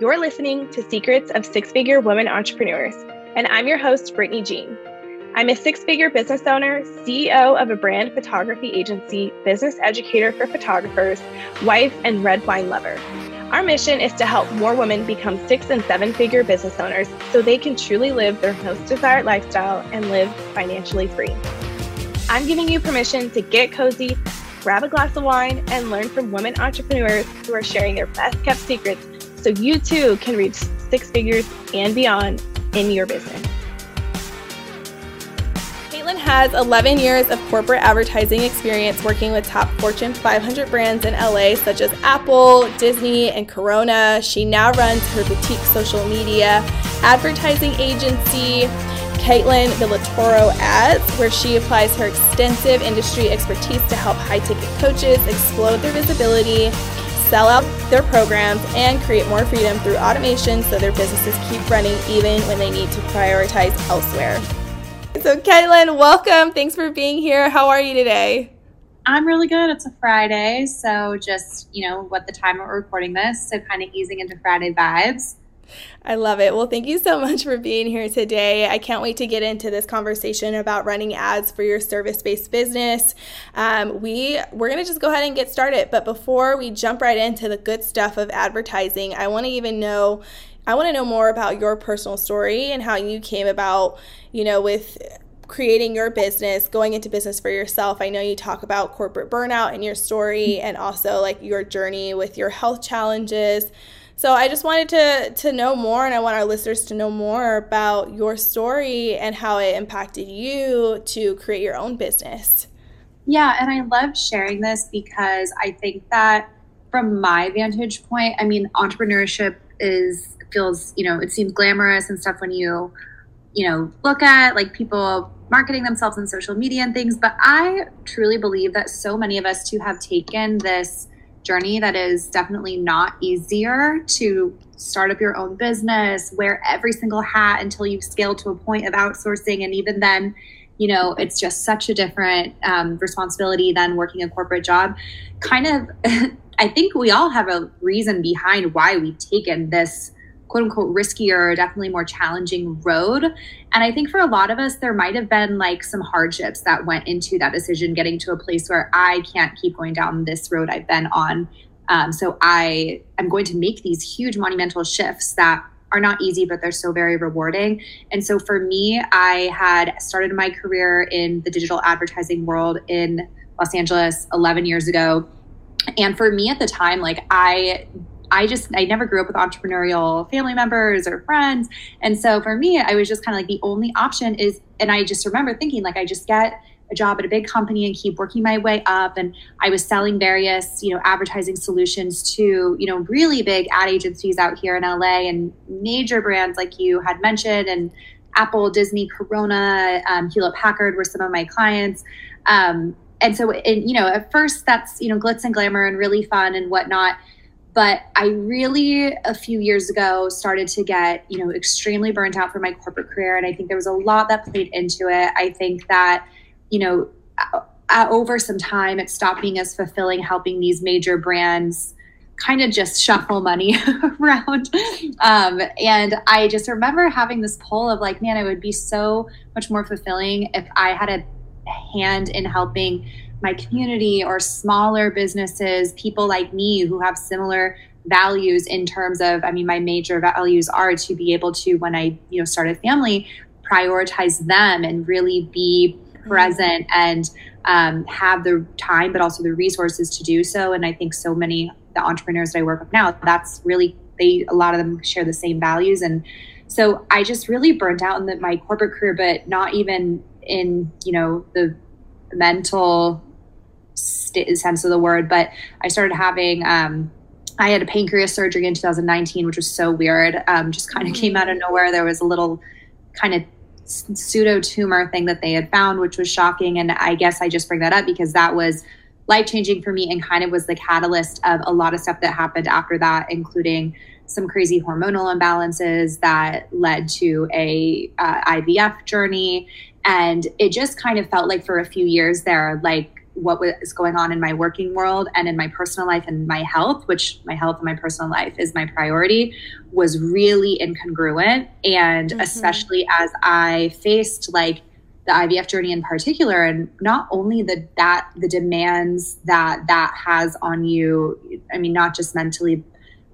You're listening to Secrets of Six Figure Women Entrepreneurs, and I'm your host, Brittney Jean. I'm a six figure business owner, CEO of a brand photography agency, business educator for photographers, wife, and red wine lover. Our mission is to help more women become six and seven figure business owners so they can truly live their most desired lifestyle and live financially free. I'm giving you permission to get cozy, grab a glass of wine, and learn from women entrepreneurs who are sharing their best kept secrets so you too can reach six figures and beyond in your business. Kaitlin has 11 years of corporate advertising experience working with top Fortune 500 brands in LA, such as Apple, Disney, and Corona. She now runs her boutique social media advertising agency, Kaitlin Villatoro Ads, where she applies her extensive industry expertise to help high ticket coaches explode their visibility sell out their programs, and create more freedom through automation so their businesses keep running even when they need to prioritize elsewhere. So, Kaitlin, welcome. Thanks for being here. How are you today? I'm really good. It's a Friday, so just, you know, what the time we're recording this, so kind of easing into Friday vibes. I love it. Well, thank you so much for being here today. I can't wait to get into this conversation about running ads for your service-based business. Um, we we're gonna just go ahead and get started. But before we jump right into the good stuff of advertising, I want to even know. I want to know more about your personal story and how you came about, you know, with creating your business, going into business for yourself. I know you talk about corporate burnout in your story and also like your journey with your health challenges. So I just wanted to to know more, and I want our listeners to know more about your story and how it impacted you to create your own business. Yeah, and I love sharing this because I think that from my vantage point, I mean, entrepreneurship is feels you know it seems glamorous and stuff when you you know look at like people marketing themselves on social media and things but i truly believe that so many of us too have taken this journey that is definitely not easier to start up your own business, wear every single hat until you scale to a point of outsourcing. And even then, you know, it's just such a different um, responsibility than working a corporate job. Kind of, I think we all have a reason behind why we've taken this quote unquote riskier, definitely more challenging road. And I think for a lot of us, there might have been like some hardships that went into that decision, getting to a place where I can't keep going down this road I've been on. Um, so I am going to make these huge monumental shifts that are not easy, but they're so very rewarding. And so for me, I had started my career in the digital advertising world in Los Angeles 11 years ago. And for me at the time, like I I just I never grew up with entrepreneurial family members or friends. And so for me, I was just kind of like the only option is and I just remember thinking like I just get a job at a big company and keep working my way up and I was selling various, you know, advertising solutions to, you know, really big ad agencies out here in LA and major brands like you had mentioned and Apple, Disney, Corona, um, Hewlett Packard were some of my clients. Um, and so, and, you know, at first that's, you know, glitz and glamour and really fun and whatnot but i really a few years ago started to get you know extremely burnt out from my corporate career and i think there was a lot that played into it. I think that you know over some time it stopped being as fulfilling helping these major brands kind of just shuffle money around. Um, and i just remember having this pull of like man it would be so much more fulfilling if i had a hand in helping my community or smaller businesses, people like me who have similar values in terms of i mean my major values are to be able to when i you know start a family prioritize them and really be present and um, have the time but also the resources to do so. And i think so many the entrepreneurs that i work with now that's really they a lot of them share the same values. And so i just really burnt out in the, my corporate career but not even in you know the mental st- sense of the word, but I started having. Um, I had a pancreas surgery in 2019, which was so weird. Um, just kind of came out of mm. nowhere. There was a little kind of pseudo tumor thing that they had found, which was shocking. And I guess I just bring that up because that was life changing for me and kind of was the catalyst of a lot of stuff that happened after that, including some crazy hormonal imbalances that led to a uh, IVF journey. And it just kind of felt like for a few years there, like what was going on in my working world and in my personal life and my health, which my health and my personal life is my priority, was really incongruent. And mm-hmm. especially as I faced like the IVF journey in particular, and not only the that the demands that that has on you. I mean, not just mentally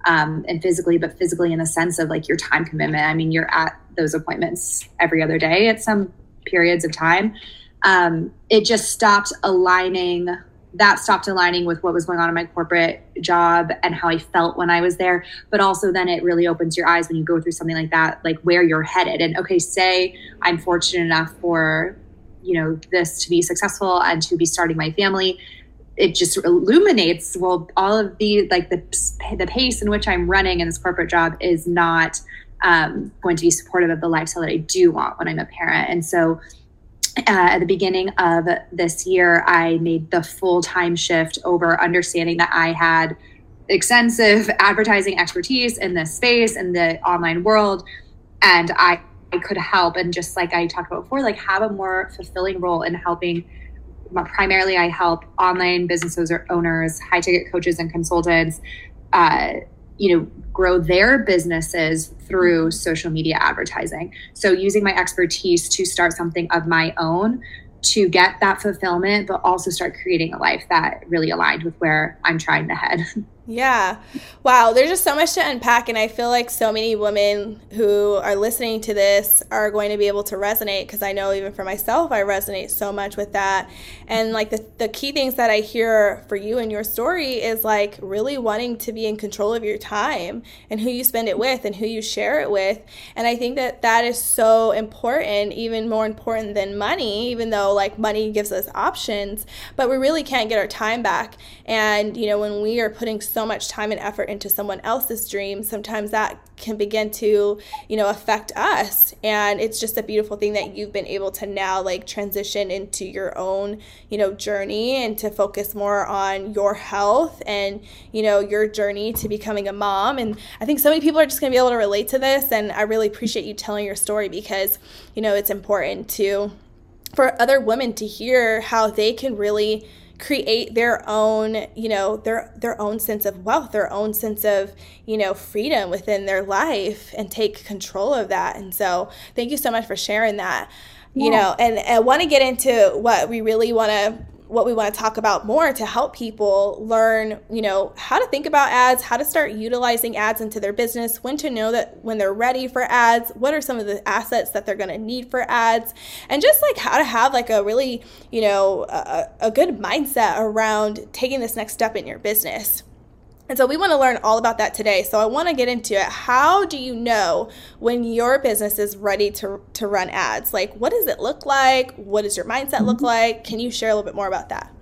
um, and physically, but physically in the sense of like your time commitment. I mean, you're at those appointments every other day at some periods of time um, it just stopped aligning that stopped aligning with what was going on in my corporate job and how I felt when I was there. But also, then it really opens your eyes when you go through something like that, like where you're headed. And okay, say I'm fortunate enough for you know this to be successful and to be starting my family. It just illuminates well all of the like the the pace in which I'm running in this corporate job is not um, going to be supportive of the lifestyle that I do want when I'm a parent. And so uh, at the beginning of this year, I made the full time shift over understanding that I had extensive advertising expertise in this space in the online world. And I, I could help. And just like I talked about before, like have a more fulfilling role in helping. Primarily, I help online business owners, high ticket coaches, and consultants. Uh, you know grow their businesses through social media advertising. So using my expertise to start something of my own to get that fulfillment but also start creating a life that really aligned with where i'm trying to head Yeah. Wow. There's just so much to unpack. And I feel like so many women who are listening to this are going to be able to resonate because I know even for myself, I resonate so much with that. And like the, the key things that I hear for you and your story is like really wanting to be in control of your time and who you spend it with and who you share it with. And I think that that is so important, even more important than money, even though like money gives us options, but we really can't get our time back. And, you know, when we are putting so much time and effort into someone else's dream, sometimes that can begin to, you know, affect us. And it's just a beautiful thing that you've been able to now like transition into your own, you know, journey and to focus more on your health and, you know, your journey to becoming a mom. And I think so many people are just going to be able to relate to this. And I really appreciate you telling your story because, you know, it's important to, for other women to hear how they can really create their own you know their their own sense of wealth their own sense of you know freedom within their life and take control of that and so thank you so much for sharing that yeah. you know and i want to get into what we really want to what we want to talk about more to help people learn, you know, how to think about ads, how to start utilizing ads into their business, when to know that when they're ready for ads, what are some of the assets that they're going to need for ads, and just like how to have like a really, you know, a, a good mindset around taking this next step in your business. And so we want to learn all about that today. So I want to get into it. How do you know when your business is ready to, to run ads? Like, what does it look like? What does your mindset look mm-hmm. like? Can you share a little bit more about that?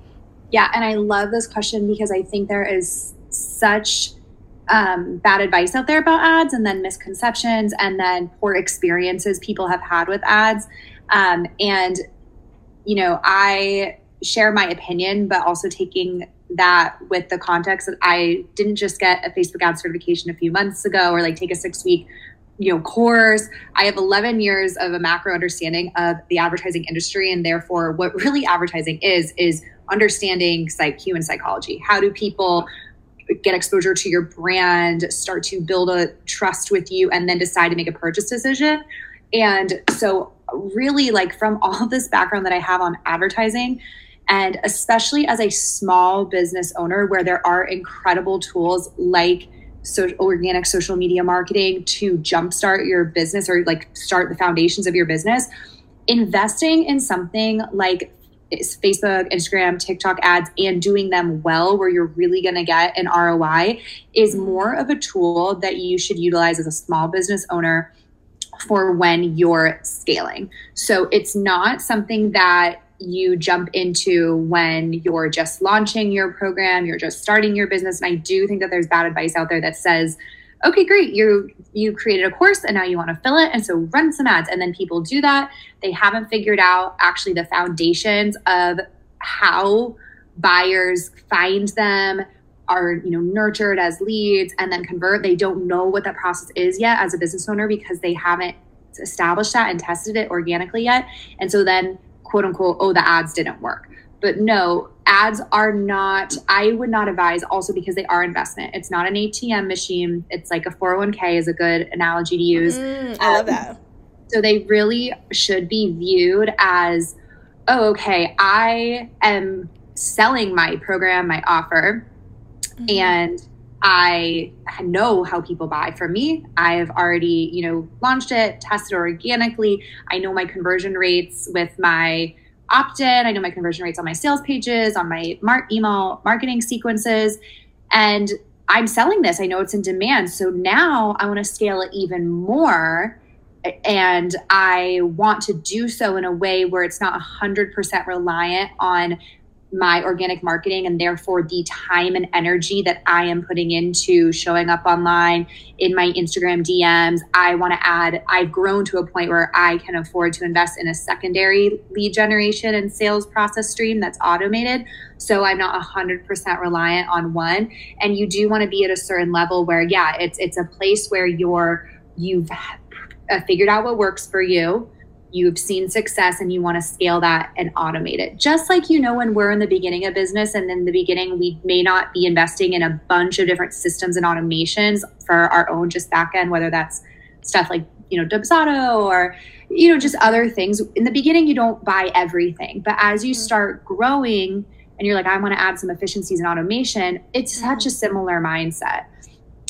Yeah, and I love this question because I think there is such um, bad advice out there about ads and then misconceptions and then poor experiences people have had with ads. Um, and, you know, I share my opinion, but also taking that with the context that I didn't just get a Facebook ad certification a few months ago or like take a six week you know course. I have 11 years of a macro understanding of the advertising industry and therefore what really advertising is is understanding psych human psychology. How do people get exposure to your brand start to build a trust with you and then decide to make a purchase decision? And so really like from all of this background that i have on advertising and especially as a small business owner, where there are incredible tools like so organic social media marketing to jumpstart your business or like start the foundations of your business, investing in something like Facebook, Instagram, TikTok ads and doing them well where you're really going to get an ROI is more of a tool that you should utilize as a small business owner for when you're scaling. So it's not something that you jump into when you're just launching your program, you're just starting your business. And I do think that there's bad advice out there that says, okay, great, you you created a course and now you want to fill it. And so run some ads. And then people do that. They haven't figured out actually the foundations of how buyers find them, are you know nurtured as leads and then convert they don't know what that process is yet as a business owner because they haven't established that and tested it organically yet and so then quote unquote, oh, the ads didn't work. But no, ads are not i would not advise also because they are investment it's not an atm machine it's like a 401k is a good analogy to use mm, i love that so they really should be viewed as oh okay i am selling my program my offer mm-hmm. and I know how people buy from me. I've already, you know, launched it, tested organically. I know my conversion rates with my opt-in. I know my conversion rates on my sales pages, on my mar- email marketing sequences, and I'm selling this. I know it's in demand. So now I want to scale it even more. And I want to do so in a way where it's not 100% reliant on my organic marketing and therefore the time and energy that I am putting into showing up online in my Instagram DMs. I want to add, I've grown to a point where I can afford to invest in a secondary lead generation and sales process stream that's automated. So I'm not 100% reliant on one. And you do want to be at a certain level where, yeah, it's, it's a place where you're, you've uh, figured out what works for you you've seen success and you want to scale that and automate it. Just like you know, when we're in the beginning of business and in the beginning, we may not be investing in a bunch of different systems and automations for our own just back end, whether that's stuff like, you know, Dubsado or, you know, just other things. In the beginning, you don't buy everything. But as you mm-hmm. start growing and you're like, I want to add some efficiencies and automation, it's such mm-hmm. a similar mindset.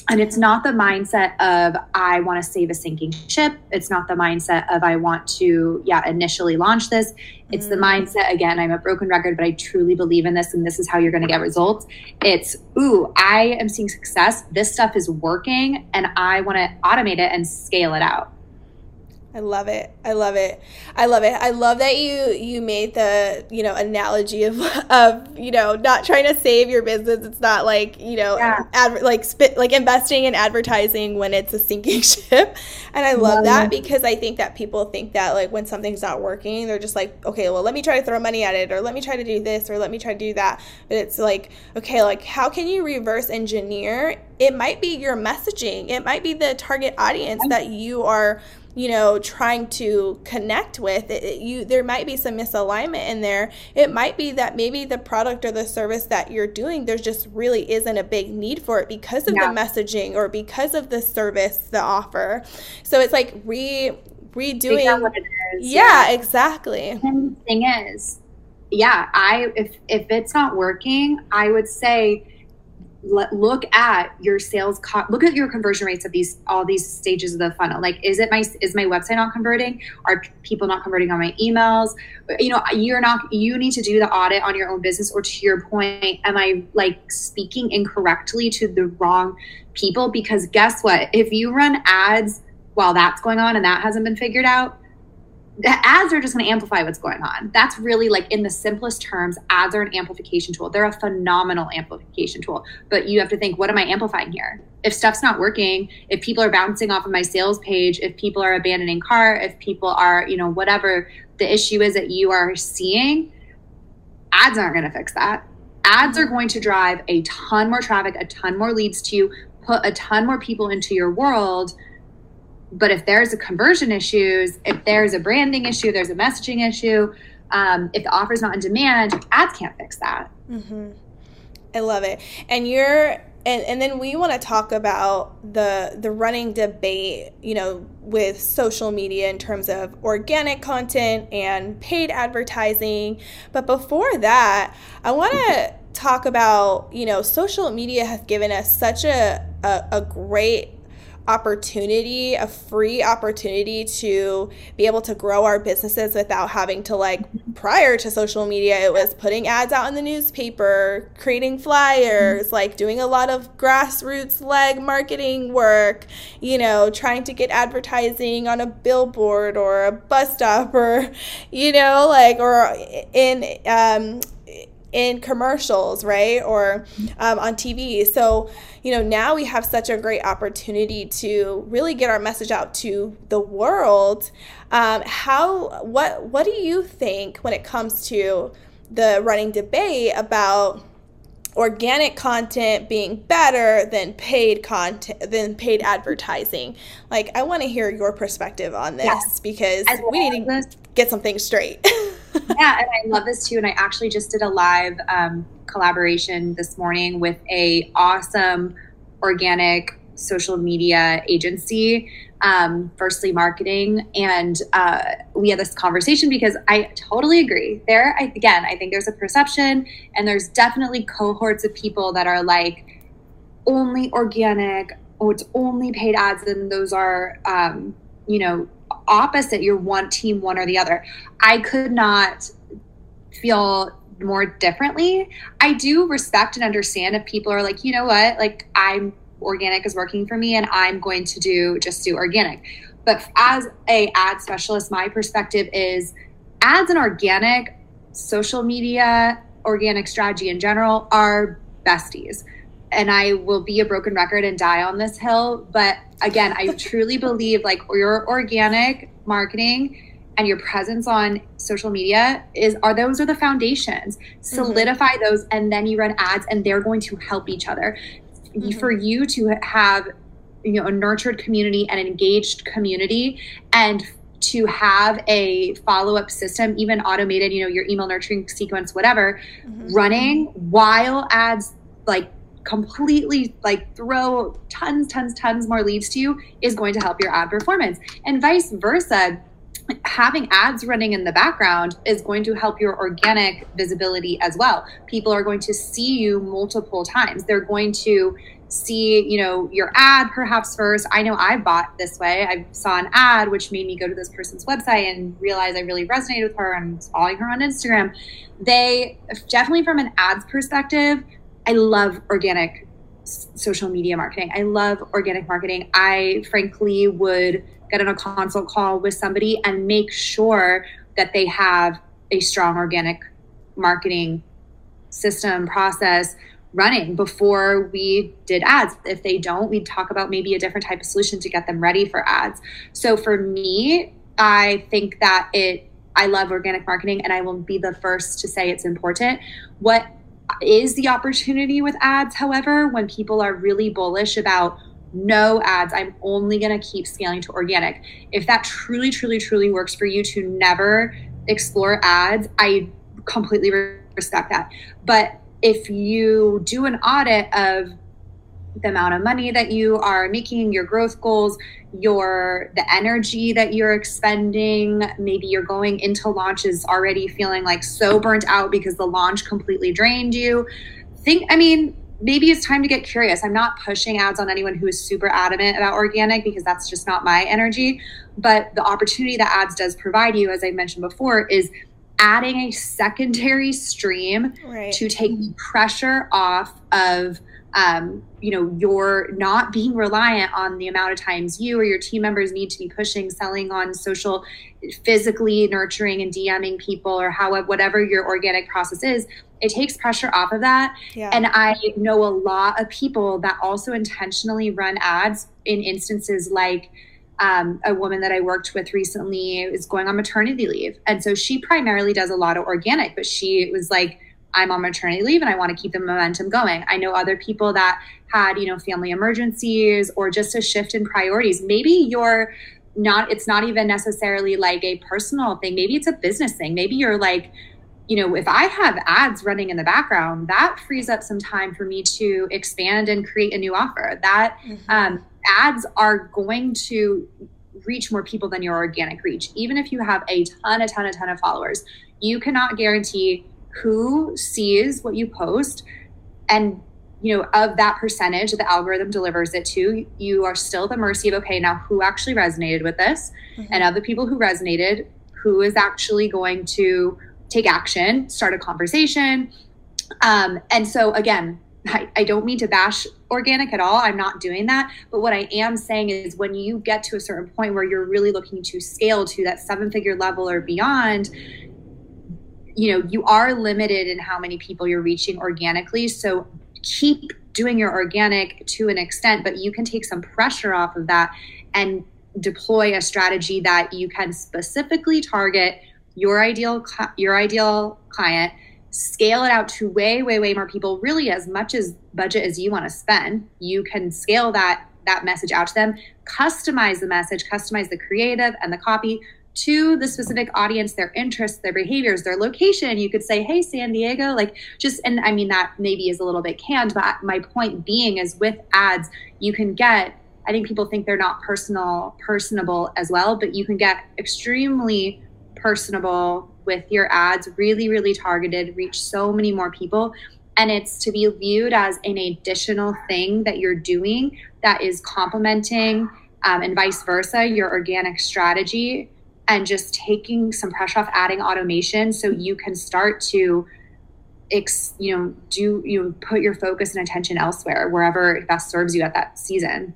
And it's not the mindset of I want to save a sinking ship. It's not the mindset of I want to, yeah, initially launch this. It's mm. the mindset, again, I'm a broken record, but I truly believe in this and this is how you're going to get results. It's, ooh, I am seeing success. This stuff is working and I want to automate it and scale it out. I love it. I love it. I love it. I love that you you made the, you know, analogy of of, you know, not trying to save your business. It's not like, you know, yeah. ad, like spit like investing in advertising when it's a sinking ship. And I love that because I think that people think that like when something's not working, they're just like, okay, well, let me try to throw money at it or let me try to do this or let me try to do that. But it's like, okay, like how can you reverse engineer? It might be your messaging. It might be the target audience that you are you know trying to connect with it, it, you there might be some misalignment in there. It might be that maybe the product or the service that you're doing there just really isn't a big need for it because of yeah. the messaging or because of the service the offer. So it's like re redoing yeah, yeah, exactly. And the thing is yeah i if if it's not working i would say look at your sales co- look at your conversion rates of these all these stages of the funnel. Like is it my is my website not converting? Are people not converting on my emails? You know you're not you need to do the audit on your own business or to your point am i like speaking incorrectly to the wrong people? Because guess what? If you run ads while that's going on and that hasn't been figured out ads are just going to amplify what's going on. That's really like in the simplest terms, ads are an amplification tool. They're a phenomenal amplification tool. But you have to think, what am I amplifying here? If stuff's not working, if people are bouncing off of my sales page, if people are abandoning cart, if people are, you know, whatever the issue is that you are seeing, ads aren't going to fix that. Ads are going to drive a ton more traffic, a ton more leads to you, put a ton more people into your world but if there's a conversion issues, if there's a branding issue, there's a messaging issue, um, if the offer is not in demand, ads can't fix that. Mm-hmm. I love it. And you're and, and then we want to talk about the the running debate you know with social media in terms of organic content and paid advertising but before that i want to talk about you know social media has given us such a, a, a great opportunity, a free opportunity to be able to grow our businesses without having to like prior to social media it was putting ads out in the newspaper, creating flyers, like doing a lot of grassroots leg marketing work, you know, trying to get advertising on a billboard or a bus stop or you know, like or in um in commercials, right? Or um, on TV. So, you know, now we have such a great opportunity to really get our message out to the world. Um, how, what, what do you think when it comes to the running debate about organic content being better than paid content than paid advertising like i want to hear your perspective on this yeah. because we need to get something straight yeah, and I love this too. And I actually just did a live um, collaboration this morning with a awesome organic social media agency um, firstly marketing and uh, we had this conversation because i totally agree there I, again i think there's a perception and there's definitely cohorts of people that are like only organic oh it's only paid ads and those are um, you know opposite you're one team one or the other i could not feel more differently i do respect and understand if people are like you know what like i'm organic is working for me and I'm going to do just do organic. But as a ad specialist, my perspective is ads and organic, social media, organic strategy in general are besties. And I will be a broken record and die on this hill. But again, I truly believe like your organic marketing and your presence on social media is are those are the foundations mm-hmm. solidify mm-hmm. those and then you run ads and they're going to help each other mm-hmm. for you to have you know a nurtured community and an engaged community and to have a follow-up system even automated you know your email nurturing sequence whatever mm-hmm. running while ads like completely like throw tons tons tons more leads to you is going to help your ad performance and vice versa having ads running in the background is going to help your organic visibility as well. People are going to see you multiple times. They're going to see, you know, your ad perhaps first. I know I bought this way. I saw an ad which made me go to this person's website and realize I really resonated with her and following her on Instagram. They definitely from an ads perspective, I love organic social media marketing. I love organic marketing. I frankly would get on a consult call with somebody and make sure that they have a strong organic marketing system process running before we did ads. If they don't, we'd talk about maybe a different type of solution to get them ready for ads. So for me, I think that it I love organic marketing and I will be the first to say it's important. What is the opportunity with ads, however, when people are really bullish about no ads. I'm only going to keep scaling to organic. If that truly, truly, truly works for you to never explore ads, I completely respect that. But if you do an audit of the amount of money that you are making, your growth goals, your the energy that you're expending, maybe you're going into launches already feeling like so burnt out because the launch completely drained you. Think I mean, maybe it's time to get curious. I'm not pushing ads on anyone who is super adamant about organic because that's just not my energy. But the opportunity that ads does provide you, as I mentioned before, is adding a secondary stream right. to take the pressure off of um, you know you're not being reliant on the amount of times you or your team members need to be pushing selling on social physically nurturing and dming people or how whatever your organic process is it takes pressure off of that yeah. and i know a lot of people that also intentionally run ads in instances like um, a woman that I worked with recently is going on maternity leave. And so she primarily does a lot of organic, but she was like, I'm on maternity leave and I want to keep the momentum going. I know other people that had, you know, family emergencies or just a shift in priorities. Maybe you're not, it's not even necessarily like a personal thing. Maybe it's a business thing. Maybe you're like, you know, if I have ads running in the background, that frees up some time for me to expand and create a new offer. That mm-hmm. um, ads are going to reach more people than your organic reach. Even if you have a ton, a ton, a ton of followers, you cannot guarantee who sees what you post and you know of that percentage the algorithm delivers it to you are still the mercy of okay now who actually resonated with this mm-hmm. and of the people who resonated who is actually going to take action start a conversation um, and so again I, I don't mean to bash organic at all. I'm not doing that. But what I am saying is when you get to a certain point where you're really looking to scale to that seven figure level or beyond, you know you are limited in how many people you're reaching organically. So keep doing your organic to an extent but you can take some pressure off of that and deploy a strategy that you can specifically target your ideal your ideal client scale it out to way way way more people really as much as budget as you want to spend. You can scale that that message out to them customize the message customize the creative and the copy to the specific audience, their interests, their behaviors, their location. You could say, hey, San Diego, like just, and I mean, that maybe is a little bit canned, but my point being is with ads, you can get, I think people think they're not personal, personable as well, but you can get extremely personable with your ads, really, really targeted, reach so many more people. And it's to be viewed as an additional thing that you're doing that is complementing um, and vice versa your organic strategy and just taking some pressure off adding automation so you can start to ex, you know do you know, put your focus and attention elsewhere wherever it best serves you at that season.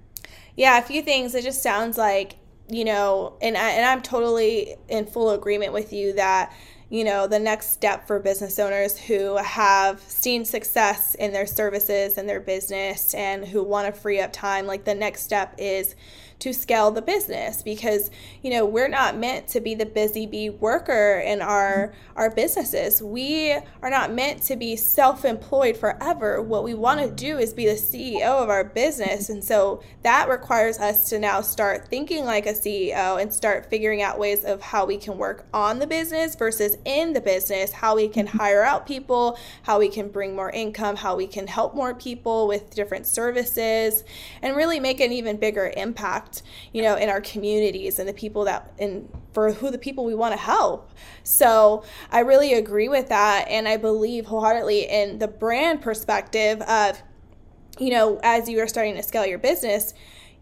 Yeah a few things. It just sounds like you know and I, and I'm totally in full agreement with you that you know the next step for business owners who have seen success in their services and their business and who want to free up time like the next step is to scale the business because you know we're not meant to be the busy bee worker in our our businesses. We are not meant to be self-employed forever. What we want to do is be the ceo of our business. And so that requires us to now start thinking like a ceo and start figuring out ways of how we can work on the business versus in the business how we can mm-hmm. hire out people how we can bring more income how we can help more people with different services and really make an even bigger impact impact, you know, in our communities and the people that and for who the people we want to help. So I really agree with that, and I believe wholeheartedly in the brand perspective of, you know, as you are starting to scale your business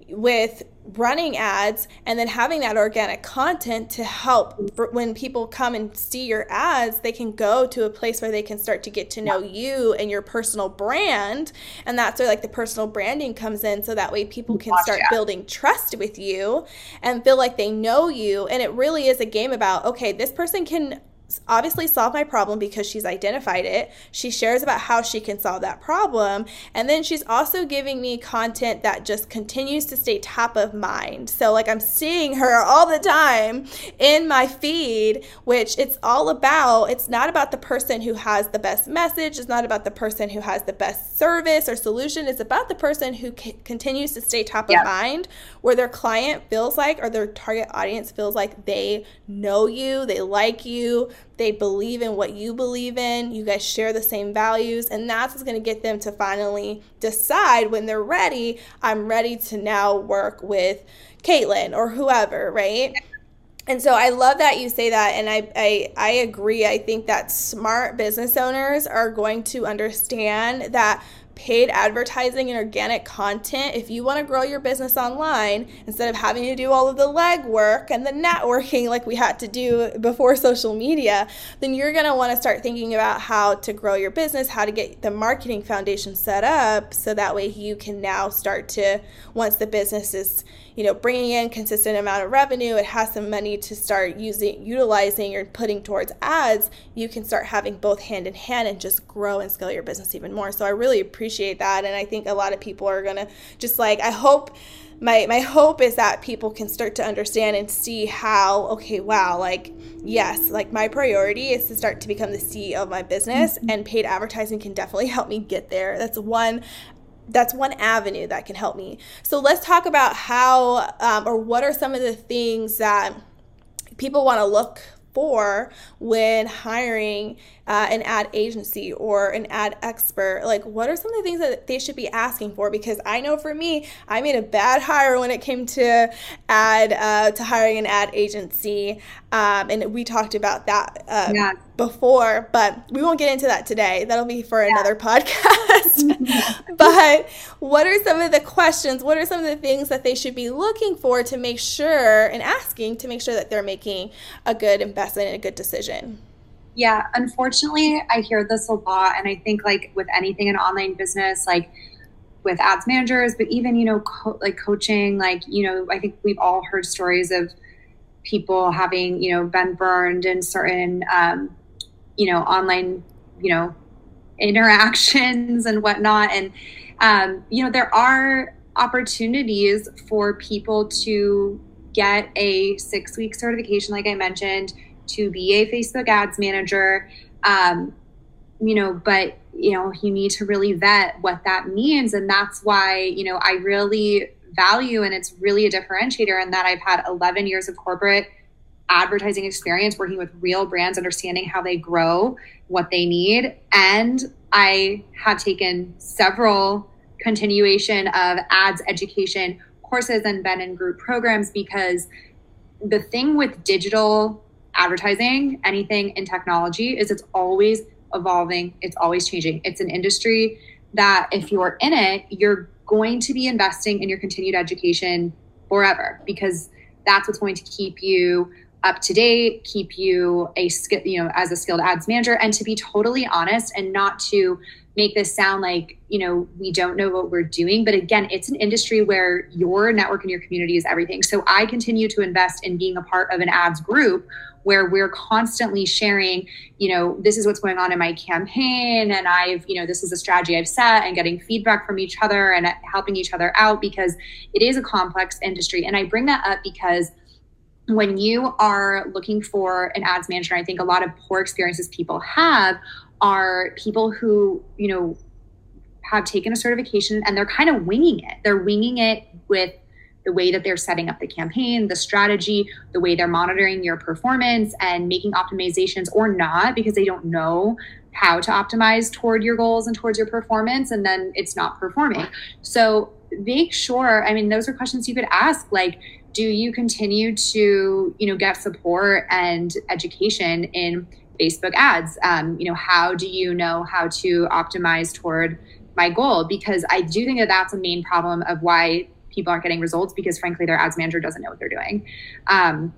with running ads and then having that organic content to help when people come and see your ads they can go to a place where they can start to get to know you and your personal brand and that's where like the personal branding comes in so that way people can start building trust with you and feel like they know you and it really is a game about okay this person can obviously solve my problem because she's identified it. She shares about how she can solve that problem. And then she's also giving me content that just continues to stay top of mind. So, like, I'm seeing her all the time in my feed, which it's all about. It's not about the person who has the best message, it's not about the person who has the best service or solution. It's about the person who c- continues to stay top of mind, where their client feels like or their target audience feels like they know you, they like you they believe in what you believe in, you guys share the same values, and that's what's going to get them to finally decide when they're ready, I'm ready to now work with Kaitlin or whoever, right? And so I love that you say that, and I, I, I agree. I think that smart business owners are going to understand that paid advertising and organic content, if you want to grow your business online, instead of having to do all of the legwork and the networking like we had to do before social media, then you're going to want to start thinking about how to grow your business, how to get the marketing foundation set up so that way you can now start to, once the business is you know bringing in consistent amount of revenue it has some money to start using utilizing or putting towards ads you can start having both hand in hand and just grow and scale your business even more. So i really appreciate that and i think a lot of people are going to just like i hope my my hope is that people can start to understand and see how okay wow like yes like my priority is to start to become the ceo of my business mm-hmm. and paid advertising can definitely help me get there that's one that's one avenue that can help me. So let's talk about how um, or what are some of the things that people want to look for when hiring uh, an ad agency or an ad expert? Like, what are some of the things that they should be asking for? Because I know for me, I made a bad hire when it came to ad uh, to hiring an ad agency, um, and we talked about that uh, yeah. before, but we won't get into that today. That'll be for yeah. another podcast. but what are some of the questions? What are some of the things that they should be looking for to make sure and asking to make sure that they're making a good investment and a good decision? Yeah, unfortunately, I hear this a lot. And I think, like with anything in online business, like with ads managers, but even, you know, co- like coaching, like, you know, I think we've all heard stories of people having, you know, been burned in certain, um, you know, online, you know, interactions and whatnot. And, um, you know, there are opportunities for people to get a six week certification, like I mentioned, to be a Facebook ads manager. Um, you know, but you know, you need to really vet what that means. And that's why, you know, I really value and it's really a differentiator in that I've had 11 years of corporate advertising experience working with real brands, understanding how they grow, what they need. And I have taken several continuation of ads education courses and been in group programs because the thing with digital advertising, anything in technology, is it's always evolving, it's always changing. It's an industry that if you're in it, you're going to be investing in your continued education forever because that's what's going to keep you up to date, keep you a you know as a skilled ads manager, and to be totally honest and not to make this sound like you know we don't know what we're doing but again it's an industry where your network and your community is everything so i continue to invest in being a part of an ads group where we're constantly sharing you know this is what's going on in my campaign and i've you know this is a strategy i've set and getting feedback from each other and helping each other out because it is a complex industry and i bring that up because when you are looking for an ads manager, I think a lot of poor experiences people have are people who, you know, have taken a certification and they're kind of winging it. They're winging it with the way that they're setting up the campaign, the strategy, the way they're monitoring your performance and making optimizations or not because they don't know how to optimize toward your goals and towards your performance and then it's not performing. So make sure, I mean those are questions you could ask like do you continue to you know get support and education in facebook ads um, you know how do you know how to optimize toward my goal because i do think that that's a main problem of why people aren't getting results because frankly their ads manager doesn't know what they're doing um,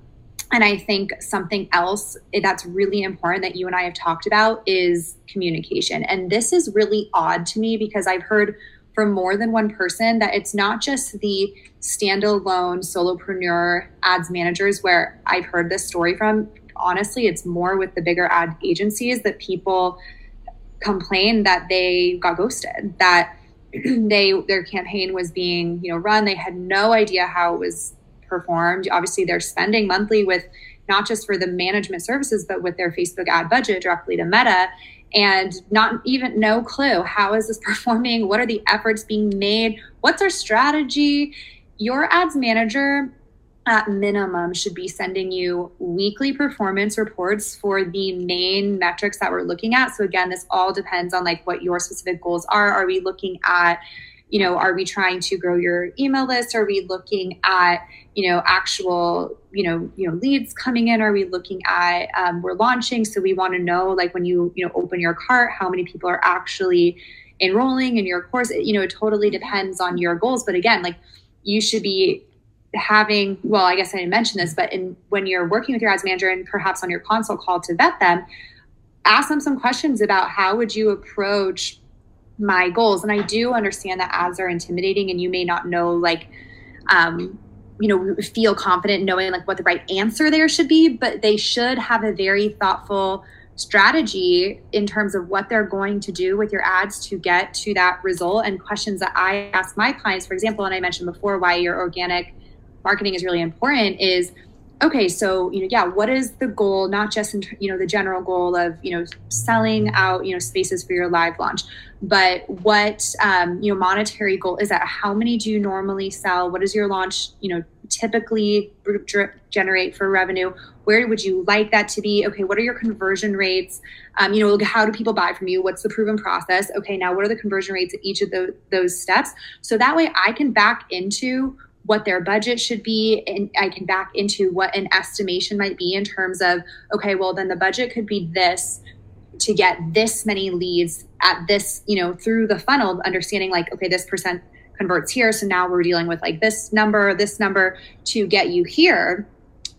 and i think something else that's really important that you and i have talked about is communication and this is really odd to me because i've heard from more than one person that it's not just the standalone solopreneur ads managers where I've heard this story from. Honestly, it's more with the bigger ad agencies that people complain that they got ghosted, that they their campaign was being, you know, run. They had no idea how it was performed. Obviously, they're spending monthly with not just for the management services, but with their Facebook ad budget directly to Meta and not even no clue how is this performing what are the efforts being made what's our strategy your ads manager at minimum should be sending you weekly performance reports for the main metrics that we're looking at. So again this all depends on like what your specific goals are. Are we looking at you know are we trying to grow your email list? Are we looking at you know actual you know you know leads coming in? Are we looking at um, we're launching? So we want to know like when you you know open your cart how many people are actually enrolling in your course? You know it totally depends on your goals. But again like you should be having well i guess i didn't mention this but in when you're working with your ads manager and perhaps on your consult call to vet them ask them some questions about how would you approach my goals. And i do understand that ads are intimidating and you may not know like um, you know feel confident knowing like what the right answer there should be but they should have a very thoughtful strategy in terms of what they're going to do with your ads to get to that result. And questions that i ask my clients for example and i mentioned before why your organic marketing is really important is okay so you know yeah what is the goal not just in you know the general goal of you know selling out you know spaces for your live launch but what um, you know monetary goal is that? How many do you normally sell? What does your launch you know typically generate for revenue? Where would you like that to be? Okay what are your conversion rates? Um, you know how do people buy from you? What's the proven process? Okay now what are the conversion rates at each of the, those steps? So that way i can back into what their budget should be and i can back into what an estimation might be in terms of okay well then the budget could be this to get this many leads at this you know through the funnel understanding like okay this percent converts here so now we're dealing with like this number this number to get you here.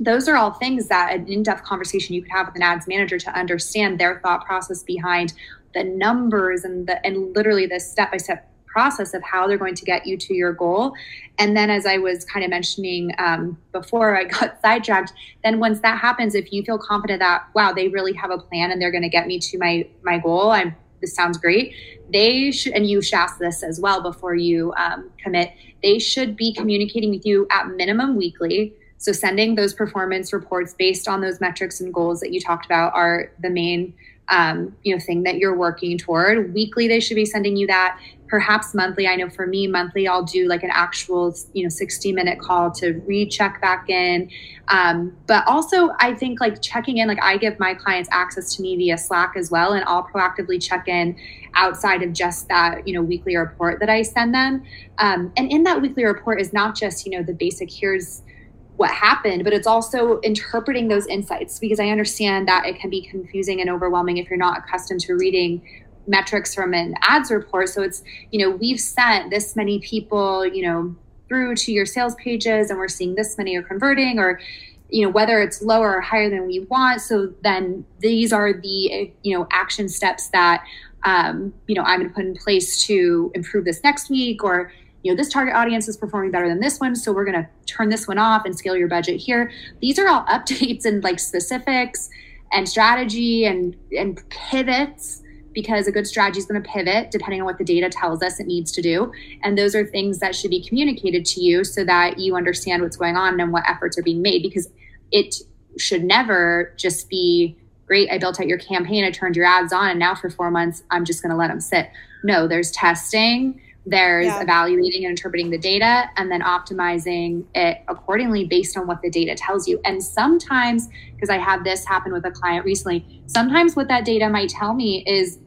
Those are all things that an in-depth conversation you could have with an ads manager to understand their thought process behind the numbers and the and literally the step-by-step process of how they're going to get you to your goal. And then, as I was kind of mentioning um, before I got sidetracked, then once that happens, if you feel confident that wow, they really have a plan and they're going to get me to my my goal, I'm this sounds great. They should, and you should ask this as well before you um, commit. They should be communicating with you at minimum weekly. So sending those performance reports based on those metrics and goals that you talked about are the main um, you know thing that you're working toward weekly they should be sending you that perhaps monthly. I know for me, monthly, I'll do like an actual, you know, 60 minute call to recheck back in. Um, but also, I think like checking in, like I give my clients access to me via Slack as well, and I'll proactively check in outside of just that, you know, weekly report that I send them. Um, and in that weekly report is not just, you know, the basic here's what happened, but it's also interpreting those insights because I understand that it can be confusing and overwhelming if you're not accustomed to reading metrics from an ads report. So it's, you know, we've sent this many people, you know, through to your sales pages and we're seeing this many are converting or you know whether it's lower or higher than we want. So then these are the you know action steps that um, you know i'm going to put in place to improve this next week or you know this target audience is performing better than this one. So we're going to turn this one off and scale your budget here. These are all updates and like specifics and strategy and and pivots because a good strategy is going to pivot depending on what the data tells us it needs to do. And those are things that should be communicated to you so that you understand what's going on and what efforts are being made because it should never just be great. I built out your campaign, I turned your ads on, and now for four months, I'm just going to let them sit. No, there's testing, there's yeah. evaluating and interpreting the data, and then optimizing it accordingly based on what the data tells you. And sometimes, because I had this happen with a client recently, sometimes what that data might tell me is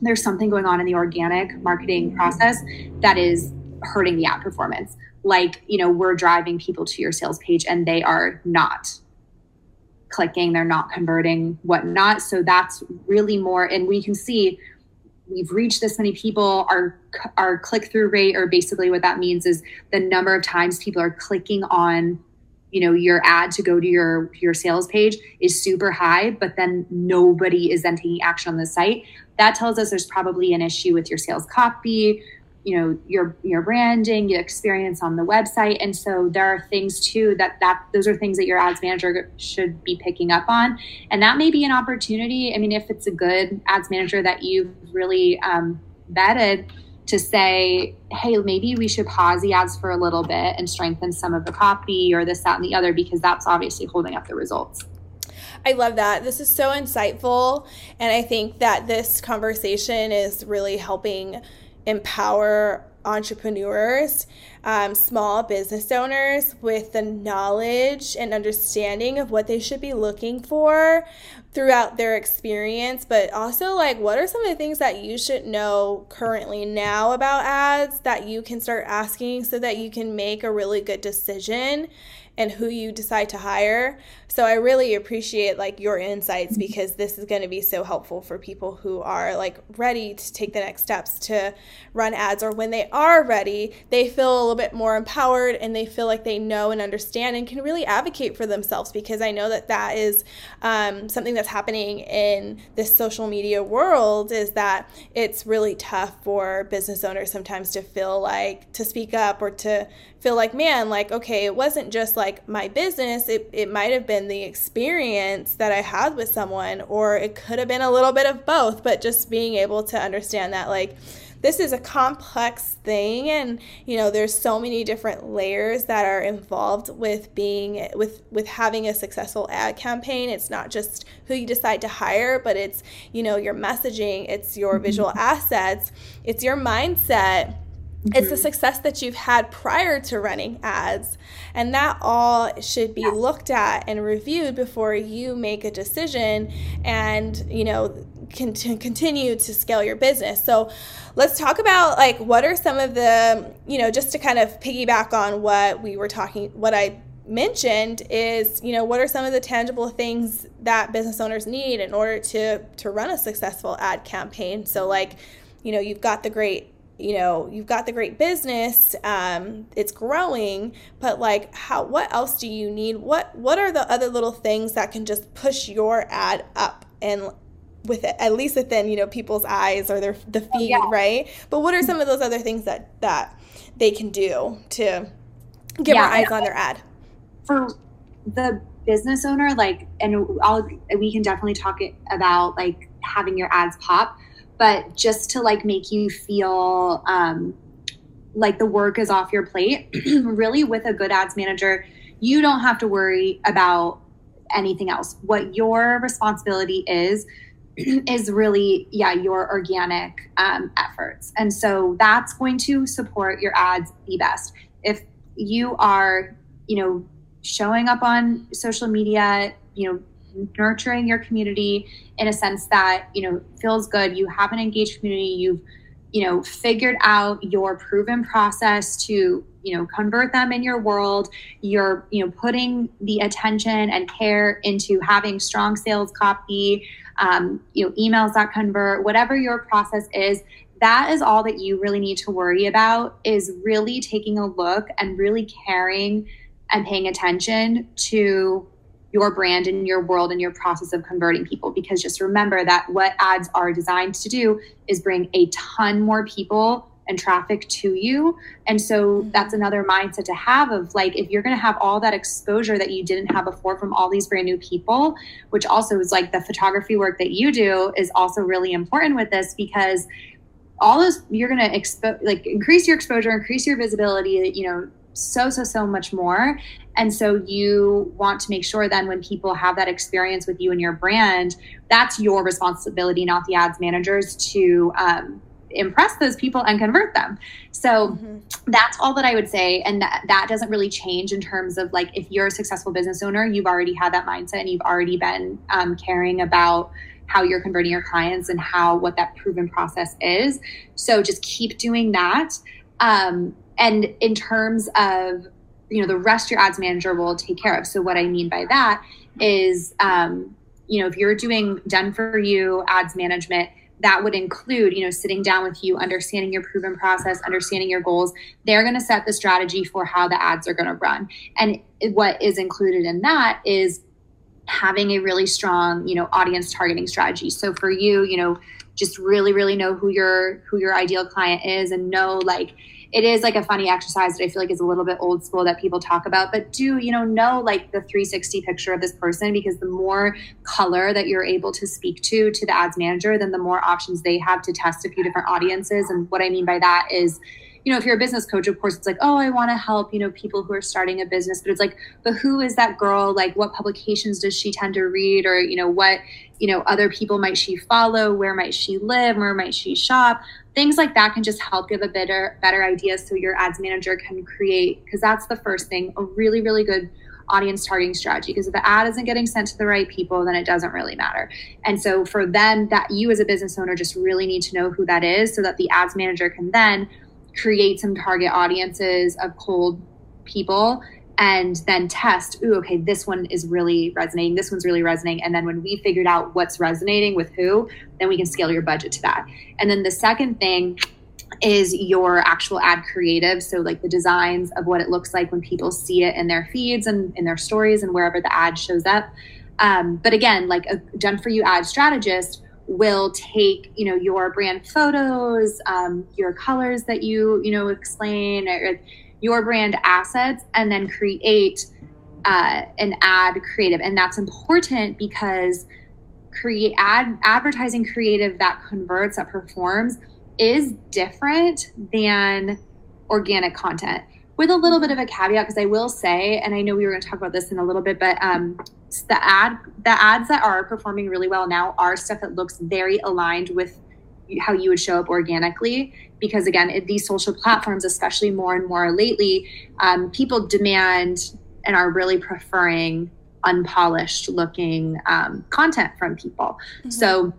there's something going on in the organic marketing mm-hmm. process that is hurting the ad performance. Like, you know, we're driving people to your sales page and they are not clicking, they're not converting, whatnot. So that's really more, and we can see we've reached this many people. Our our click through rate, or basically what that means, is the number of times people are clicking on you know your ad to go to your your sales page is super high but then nobody is then taking action on the site that tells us there's probably an issue with your sales copy you know your your branding your experience on the website. And so there are things too that that those are things that your ads manager should be picking up on. And that may be an opportunity. I mean if it's a good ads manager that you've really um, vetted to say, hey, maybe we should pause the ads for a little bit and strengthen some of the copy or this, that, and the other, because that's obviously holding up the results. I love that. This is so insightful. And I think that this conversation is really helping empower entrepreneurs, um, small business owners with the knowledge and understanding of what they should be looking for throughout their experience, but also like what are some of the things that you should know currently now about ads that you can start asking so that you can make a really good decision and who you decide to hire. So I really appreciate like your insights mm-hmm. because this is going to be so helpful for people who are like ready to take the next steps to run ads or when they are ready, they feel a little bit more empowered and they feel like they know and understand and can really advocate for themselves because I know that that is um, something that's happening in this social media world is that it's really tough for business owners sometimes to feel like to speak up or to feel like, man, like, okay, it wasn't just like my business, it, it might have been the experience that I had with someone, or it could have been a little bit of both, but just being able to understand that, like, this is a complex thing and you know there's so many different layers that are involved with being with with having a successful ad campaign it's not just who you decide to hire but it's you know your messaging it's your mm-hmm. visual assets it's your mindset Mm-hmm. It's the mm-hmm. success that you've had prior to running ads. And that all should be looked at and reviewed before you make a decision and, you know, can continue to scale your business. So let's talk about like what are some of the, you know, just to kind of piggyback on what we were talking, what I mentioned is you know what are some of the tangible things that business owners need in order to to run a successful ad campaign so like you know you've got the great you know you've got the great business um, it's growing but like how what else do you need? What what are the other little things that can just push your ad up and with it, at least within you know people's eyes or their the feed oh, yeah. right? But what are some of those other things that that they can do to get yeah, more eyes on their ad? For the business owner like and I'll we can definitely talk about like having your ads pop but just to like make you feel um, like the work is off your plate really with a good ads manager you don't have to worry about anything else. What your responsibility is is really yeah your organic um, efforts. And so that's going to support your ads the best. If you are you know showing up on social media you know nurturing your community in a sense that you know feels good. You have an engaged community. You've you know figured out your proven process to you know convert them in your world. You're you know putting the attention and care into having strong sales copy um, you know emails that convert whatever your process is that is all that you really need to worry about is really taking a look and really caring and paying attention to your brand and your world and your process of converting people because just remember that what ads are designed to do is bring a ton more people and traffic to you and so mm-hmm. that's another mindset to have of like if you're going to have all that exposure that you didn't have before from all these brand new people which also is like the photography work that you do is also really important with this because all those you're going to expo- like increase your exposure increase your visibility you know so so so much more. And so you want to make sure then when people have that experience with you and your brand that's your responsibility not the ads managers to um, impress those people and convert them. So mm-hmm. that's all that i would say. And that, that doesn't really change in terms of like if you're a successful business owner you've already had that mindset and you've already been um, caring about how you're converting your clients and how what that proven process is. So just keep doing that. Um, and in terms of you know the rest your ads manager will take care of. So what i mean by that is um, you know if you're doing done for you ads management that would include you know sitting down with you understanding your proven process understanding your goals. They're going to set the strategy for how the ads are going to run. And what is included in that is having a really strong you know audience targeting strategy. So for you you know just really really know who your who your ideal client is and know like it is like a funny exercise that I feel like is a little bit old school that people talk about, but do, you know, know like the 360 picture of this person because the more color that you're able to speak to to the ads manager, then the more options they have to test a few different audiences. And what I mean by that is, you know, if you're a business coach, of course, it's like, oh, I want to help, you know, people who are starting a business. But it's like, but who is that girl? Like, what publications does she tend to read? Or, you know, what, you know, other people might she follow? Where might she live? Where might she shop? things like that can just help give a better better idea so your ads manager can create because that's the first thing a really really good audience targeting strategy because if the ad isn't getting sent to the right people then it doesn't really matter and so for them that you as a business owner just really need to know who that is so that the ads manager can then create some target audiences of cold people and then test, ooh, okay, this one is really resonating, this one's really resonating. And then when we figured out what's resonating with who, then we can scale your budget to that. And then the second thing is your actual ad creative. So, like the designs of what it looks like when people see it in their feeds and in their stories and wherever the ad shows up. Um, but again, like a done for you ad strategist will take you know your brand photos um, your colors that you you know explain or your brand assets and then create uh, an ad creative. And that's important because create ad advertising creative that converts that performs is different than organic content. With a little bit of a caveat because i will say and i know we were going to talk about this in a little bit but um, the ad the ads that are performing really well now are stuff that looks very aligned with how you would show up organically because again these social platforms especially more and more lately um, people demand and are really preferring unpolished looking um, content from people mm-hmm. so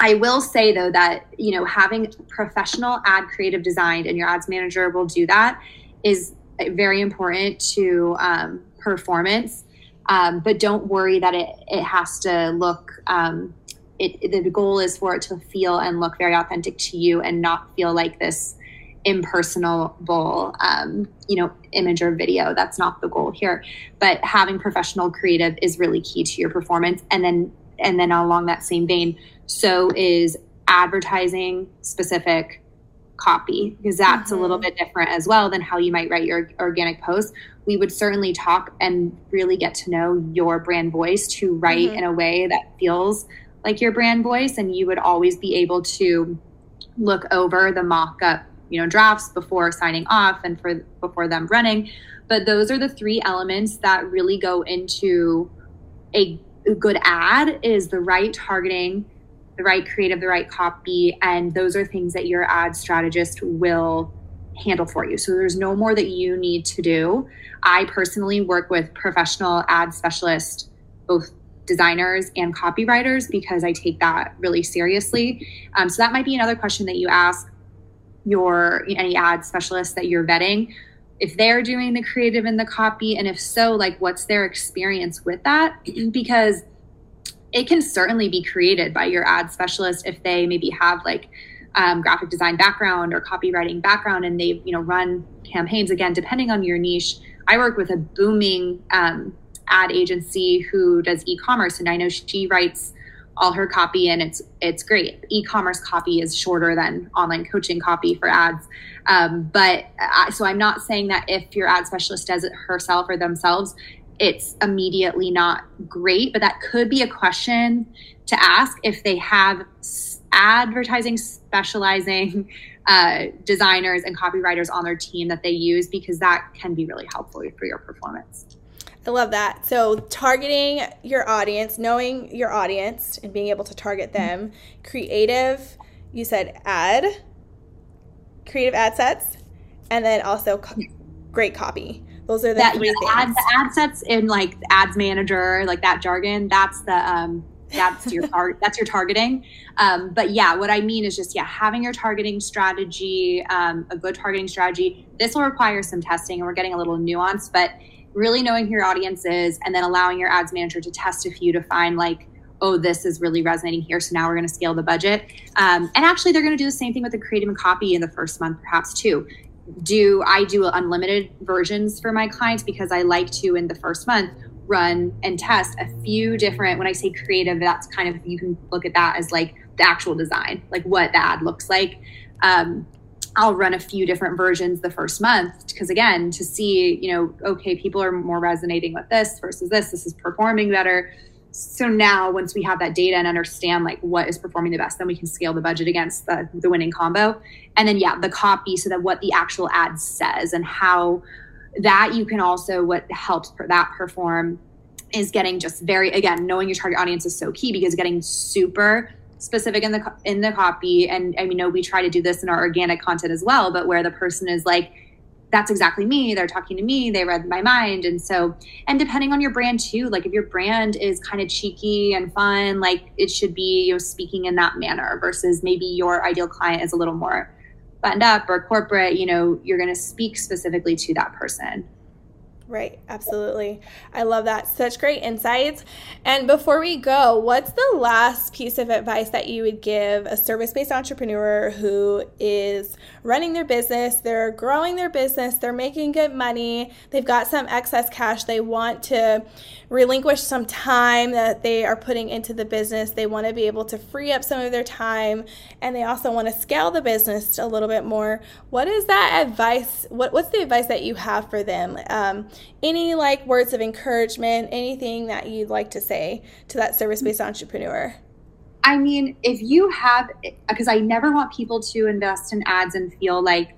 i will say though that you know having professional ad creative designed and your ads manager will do that is very important to um, performance um, but don't worry that it, it has to look um, it, the goal is for it to feel and look very authentic to you and not feel like this impersonal um, you know image or video that's not the goal here but having professional creative is really key to your performance and then and then along that same vein so is advertising specific copy because that's mm-hmm. a little mm-hmm. bit different as well than how you might write your organic post we would certainly talk and really get to know your brand voice to write mm-hmm. in a way that feels like your brand voice and you would always be able to look over the mock-up you know drafts before signing off and for before them running but those are the three elements that really go into a, good ad is the right targeting the right creative, the right copy, and those are things that your ad strategist will handle for you. So there's no more that you need to do. I personally work with professional ad specialists, both designers and copywriters, because I take that really seriously. Um, so that might be another question that you ask your any ad specialist that you're vetting. If they're doing the creative and the copy and if so like what's their experience with that? Because it can certainly be created by your ad specialist if they maybe have like um, graphic design background or copywriting background and they've you know run campaigns. Again depending on your niche i work with a booming um, ad agency who does e-commerce and i know she writes all her copy and it's it's great. E-commerce copy is shorter than online coaching copy for ads. Um, but I, so i'm not saying that if your ad specialist does it herself or themselves it's immediately not great but that could be a question to ask if they have advertising specializing uh, designers and copywriters on their team that they use because that can be really helpful for your performance I love that. So, targeting your audience, knowing your audience and being able to target them, creative, you said ad, creative ad sets, and then also co- great copy. Those are the that, three yeah, things. Ad, the ad sets in like ads manager, like that jargon, that's the um that's your tar- that's your targeting. Um, but yeah, what I mean is just yeah, having your targeting strategy, um, a good targeting strategy. This will require some testing, and we're getting a little nuanced, but really knowing who your audience is and then allowing your ads manager to test a few to find like oh this is really resonating here so now we're going to scale the budget. Um, and actually they're going to do the same thing with the creative and copy in the first month perhaps too. Do i do unlimited versions for my clients because i like to in the first month run and test a few different when i say creative that's kind of you can look at that as like the actual design like what the ad looks like. Um, I'll run a few different versions the first month because again to see you know okay people are more resonating with this versus this this is performing better. So now once we have that data and understand like what is performing the best then we can scale the budget against the, the winning combo. And then yeah the copy so that what the actual ad says and how that you can also what helps that perform is getting just very again knowing your target audience is so key because getting super specific in the in the copy. And i mean know we try to do this in our organic content as well but where the person is like that's exactly me. They're talking to me. They read my mind. And so and depending on your brand too like if your brand is kind of cheeky and fun like it should be you know speaking in that manner versus maybe your ideal client is a little more buttoned up or corporate you know you're going to speak specifically to that person Right, absolutely. I love that. Such great insights. And before we go, what's the last piece of advice that you would give a service based entrepreneur who is running their business? They're growing their business, they're making good money, they've got some excess cash, they want to relinquish some time that they are putting into the business. They want to be able to free up some of their time and they also want to scale the business a little bit more. What is that advice? What, what's the advice that you have for them? Um, any like words of encouragement, anything that you'd like to say to that service based entrepreneur? I mean, if you have, because I never want people to invest in ads and feel like,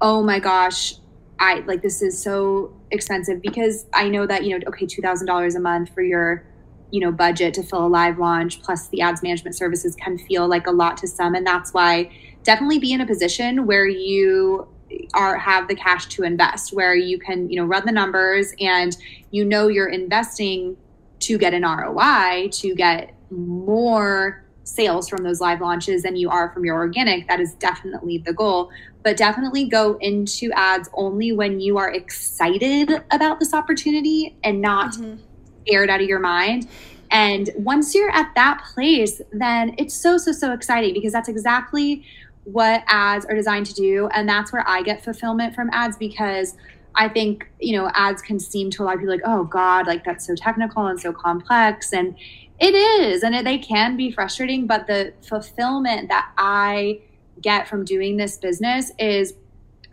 oh my gosh, I like this is so expensive because I know that, you know, okay, $2,000 a month for your, you know, budget to fill a live launch plus the ads management services can feel like a lot to some. And that's why definitely be in a position where you are have the cash to invest where you can you know run the numbers and you know you're investing to get an ROI to get more sales from those live launches than you are from your organic. That is definitely the goal. But definitely go into ads only when you are excited about this opportunity and not mm-hmm. scared out of your mind. And once you're at that place then it's so so so exciting because that's exactly what ads are designed to do. And that's where I get fulfillment from ads because I think, you know, ads can seem to a lot of people like, oh God, like that's so technical and so complex. And it is, and it, they can be frustrating, but the fulfillment that I get from doing this business is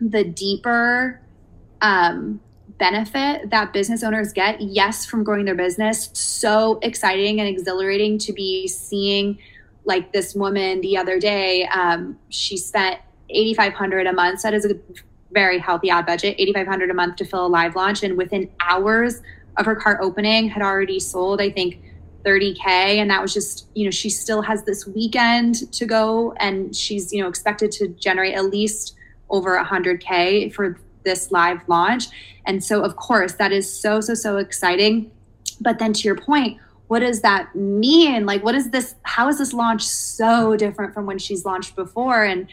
the deeper um, benefit that business owners get. Yes, from growing their business. So exciting and exhilarating to be seeing like this woman the other day, um, she spent 8500 a month. So that is a very healthy ad budget, 8500 a month to fill a live launch. And within hours of her cart opening, had already sold, I think, 30k and that was just you know she still has this weekend to go and she's you know expected to generate at least over 100k for this live launch and so of course that is so so so exciting but then to your point what does that mean? Like what is this how is this launch so different from when she's launched before? And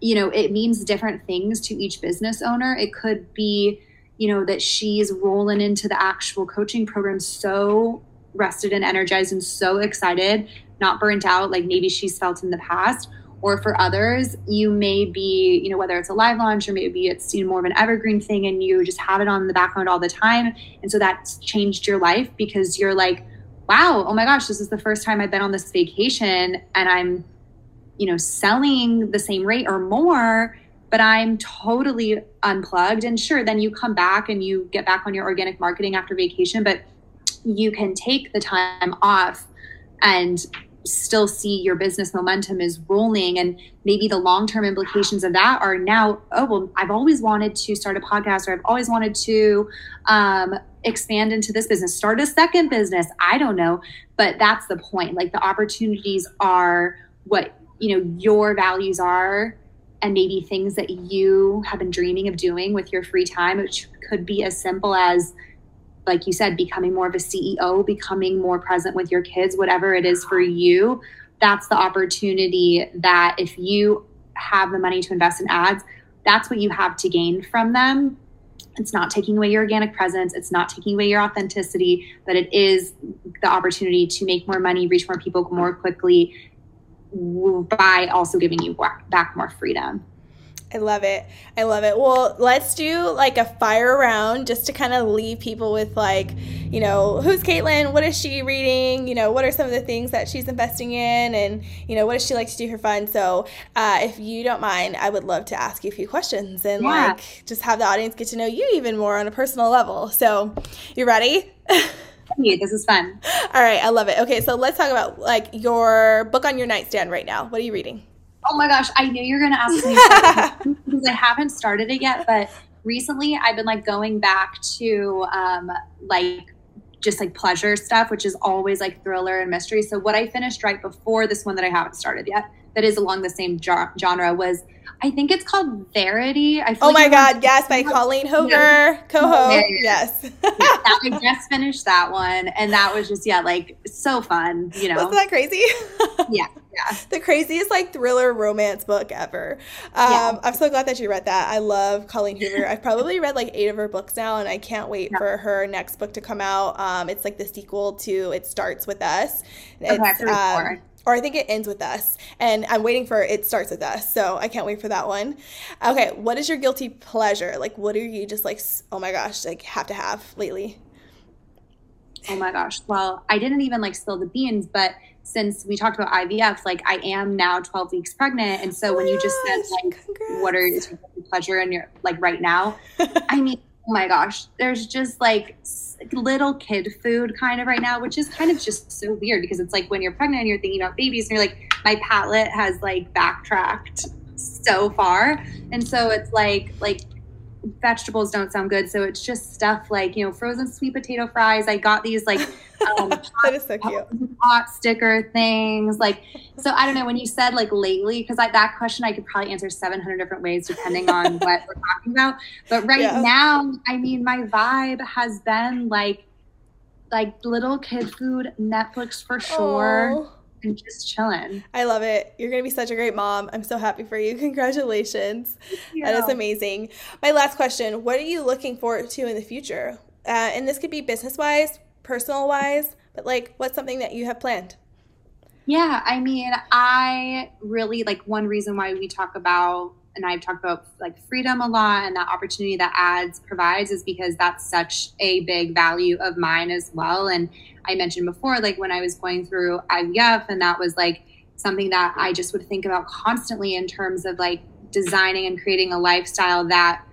you know it means different things to each business owner. It could be you know that she's rolling into the actual coaching program so rested and energized and so excited not burnt out like maybe she's felt in the past. Or for others you may be you know whether it's a live launch or maybe it's you know more of an evergreen thing and you just have it on the background all the time. And so that's changed your life because you're like wow oh my gosh this is the first time i've been on this vacation and i'm you know selling the same rate or more but i'm totally unplugged. And sure then you come back and you get back on your organic marketing after vacation but you can take the time off and still see your business momentum is rolling and maybe the long-term implications of that are now oh well i've always wanted to start a podcast or i've always wanted to um, expand into this business start a second business. I don't know. But that's the point. Like the opportunities are what you know your values are and maybe things that you have been dreaming of doing with your free time which could be as simple as like you said, becoming more of a CEO, becoming more present with your kids, whatever it is for you, that's the opportunity that if you have the money to invest in ads, that's what you have to gain from them. It's not taking away your organic presence, it's not taking away your authenticity, but it is the opportunity to make more money, reach more people more quickly by also giving you back more freedom. I love it. I love it. Well, let's do like a fire round just to kind of leave people with like, you know, who's Kaitlin? What is she reading? You know, what are some of the things that she's investing in? And, you know, what does she like to do for fun? So, uh, if you don't mind, I would love to ask you a few questions and yeah. like just have the audience get to know you even more on a personal level. So, you ready? Yeah, this is fun. All right, I love it. Okay, so let's talk about like your book on your nightstand right now. What are you reading? Oh my gosh, I knew you were going to ask me because I haven't started it yet. But recently, I've been like going back to um, like just like pleasure stuff, which is always like thriller and mystery. So what I finished right before this one that I haven't started yet, that is along the same genre, was I think it's called Verity. I oh my God, yes, by Colleen Hoover, yeah. Coho. Yes. yeah, I just finished that one. And that was just, yeah, like so fun, you know. Wasn't that crazy? yeah. Yeah. The craziest like thriller romance book ever. Um, yeah. I'm so glad that you read that. I love Colleen Hoover. I've probably read like eight of her books now, and I can't wait yeah. for her next book to come out. Um, it's like the sequel to It Starts With Us. It's, okay, um, or I think it ends with us. And I'm waiting for it starts with us. So I can't wait for that one. Okay, what is your guilty pleasure? Like, what are you just like, oh my gosh, like have to have lately? Oh my gosh. Well, I didn't even like spill the beans, but since we talked about IVF, like I am now 12 weeks pregnant. And so oh when you just said like, congrats. what are your pleasure and you're like right now, I mean, oh my gosh, there's just like little kid food kind of right now, which is kind of just so weird because it's like when you're pregnant and you're thinking about babies and you're like, my palate has like backtracked so far. And so it's like, like vegetables don't sound good. So it's just stuff like, you know, frozen sweet potato fries. I got these like um, that is so cute. Hot sticker things. Like, so I don't know when you said like lately, because that question I could probably answer 700 different ways depending on what we're talking about. But right yeah. now, I mean, my vibe has been like, like little kid food, Netflix for sure. Aww and just chilling. I love it. You're going to be such a great mom. I'm so happy for you. Congratulations. That is amazing. My last question What are you looking forward to in the future? Uh, and this could be business wise, personal wise, but like what's something that you have planned? Yeah, I mean, I really like one reason why we talk about and I've talked about like freedom a lot and that opportunity that ads provides is because that's such a big value of mine as well. And I mentioned before, like when I was going through IVF, and that was like something that I just would think about constantly in terms of like designing and creating a lifestyle that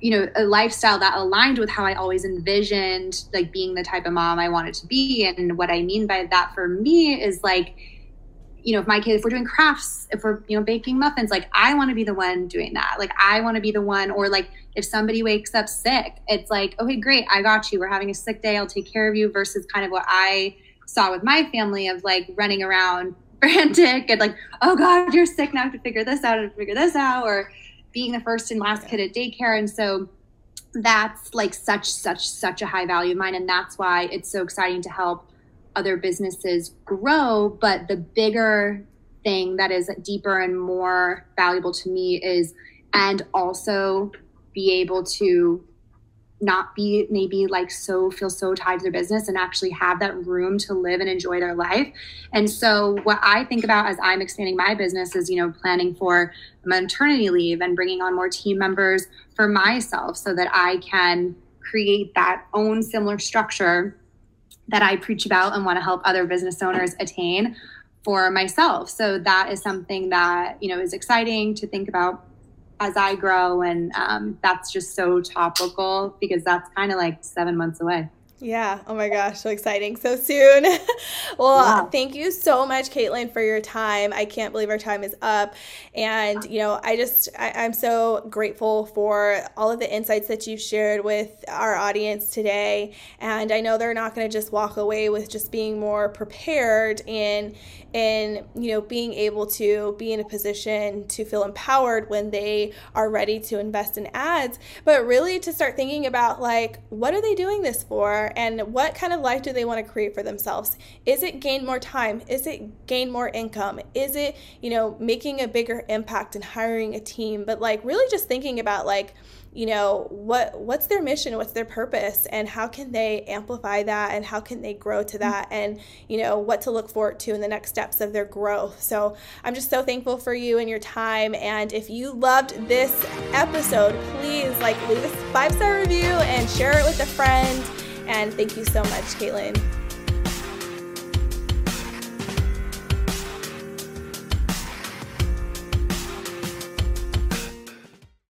you know a lifestyle that aligned with how i always envisioned like being the type of mom i wanted to be and what i mean by that for me is like you know, if my kids, if we're doing crafts, if we're, you know, baking muffins, like I want to be the one doing that. Like I want to be the one, or like if somebody wakes up sick, it's like, okay, great, I got you. We're having a sick day. I'll take care of you versus kind of what I saw with my family of like running around frantic and like, oh God, you're sick now I have to figure this out and figure this out, or being the first and last kid at daycare. And so that's like such, such, such a high value of mine. And that's why it's so exciting to help other businesses grow. But the bigger thing that is deeper and more valuable to me is, and also be able to not be maybe like so feel so tied to their business and actually have that room to live and enjoy their life. And so what I think about as I'm expanding my business is, you know, planning for maternity leave and bringing on more team members for myself so that I can create that own similar structure that I preach about and want to help other business owners attain for myself. So that is something that, you know, is exciting to think about as I grow. And um, that's just so topical because that's kind of like seven months away. Yeah. Oh my gosh. So exciting. So soon. well, wow. thank you so much, Kaitlin, for your time. I can't believe our time is up. And, you know, I just, I, am so grateful for all of the insights that you've shared with our audience today. And I know they're not going to just walk away with just being more prepared in, in, you know, being able to be in a position to feel empowered when they are ready to invest in ads, but really to start thinking about like, what are they doing this for? And what kind of life do they want to create for themselves? Is it gain more time? Is it gain more income? Is it you know making a bigger impact and hiring a team? But like really just thinking about like you know what what's their mission? What's their purpose? And how can they amplify that? And how can they grow to that? Mm-hmm. And you know what to look forward to in the next steps of their growth. So i'm just so thankful for you and your time. And if you loved this episode please like leave a five star review and share it with a friend and thank you so much, Kaitlin.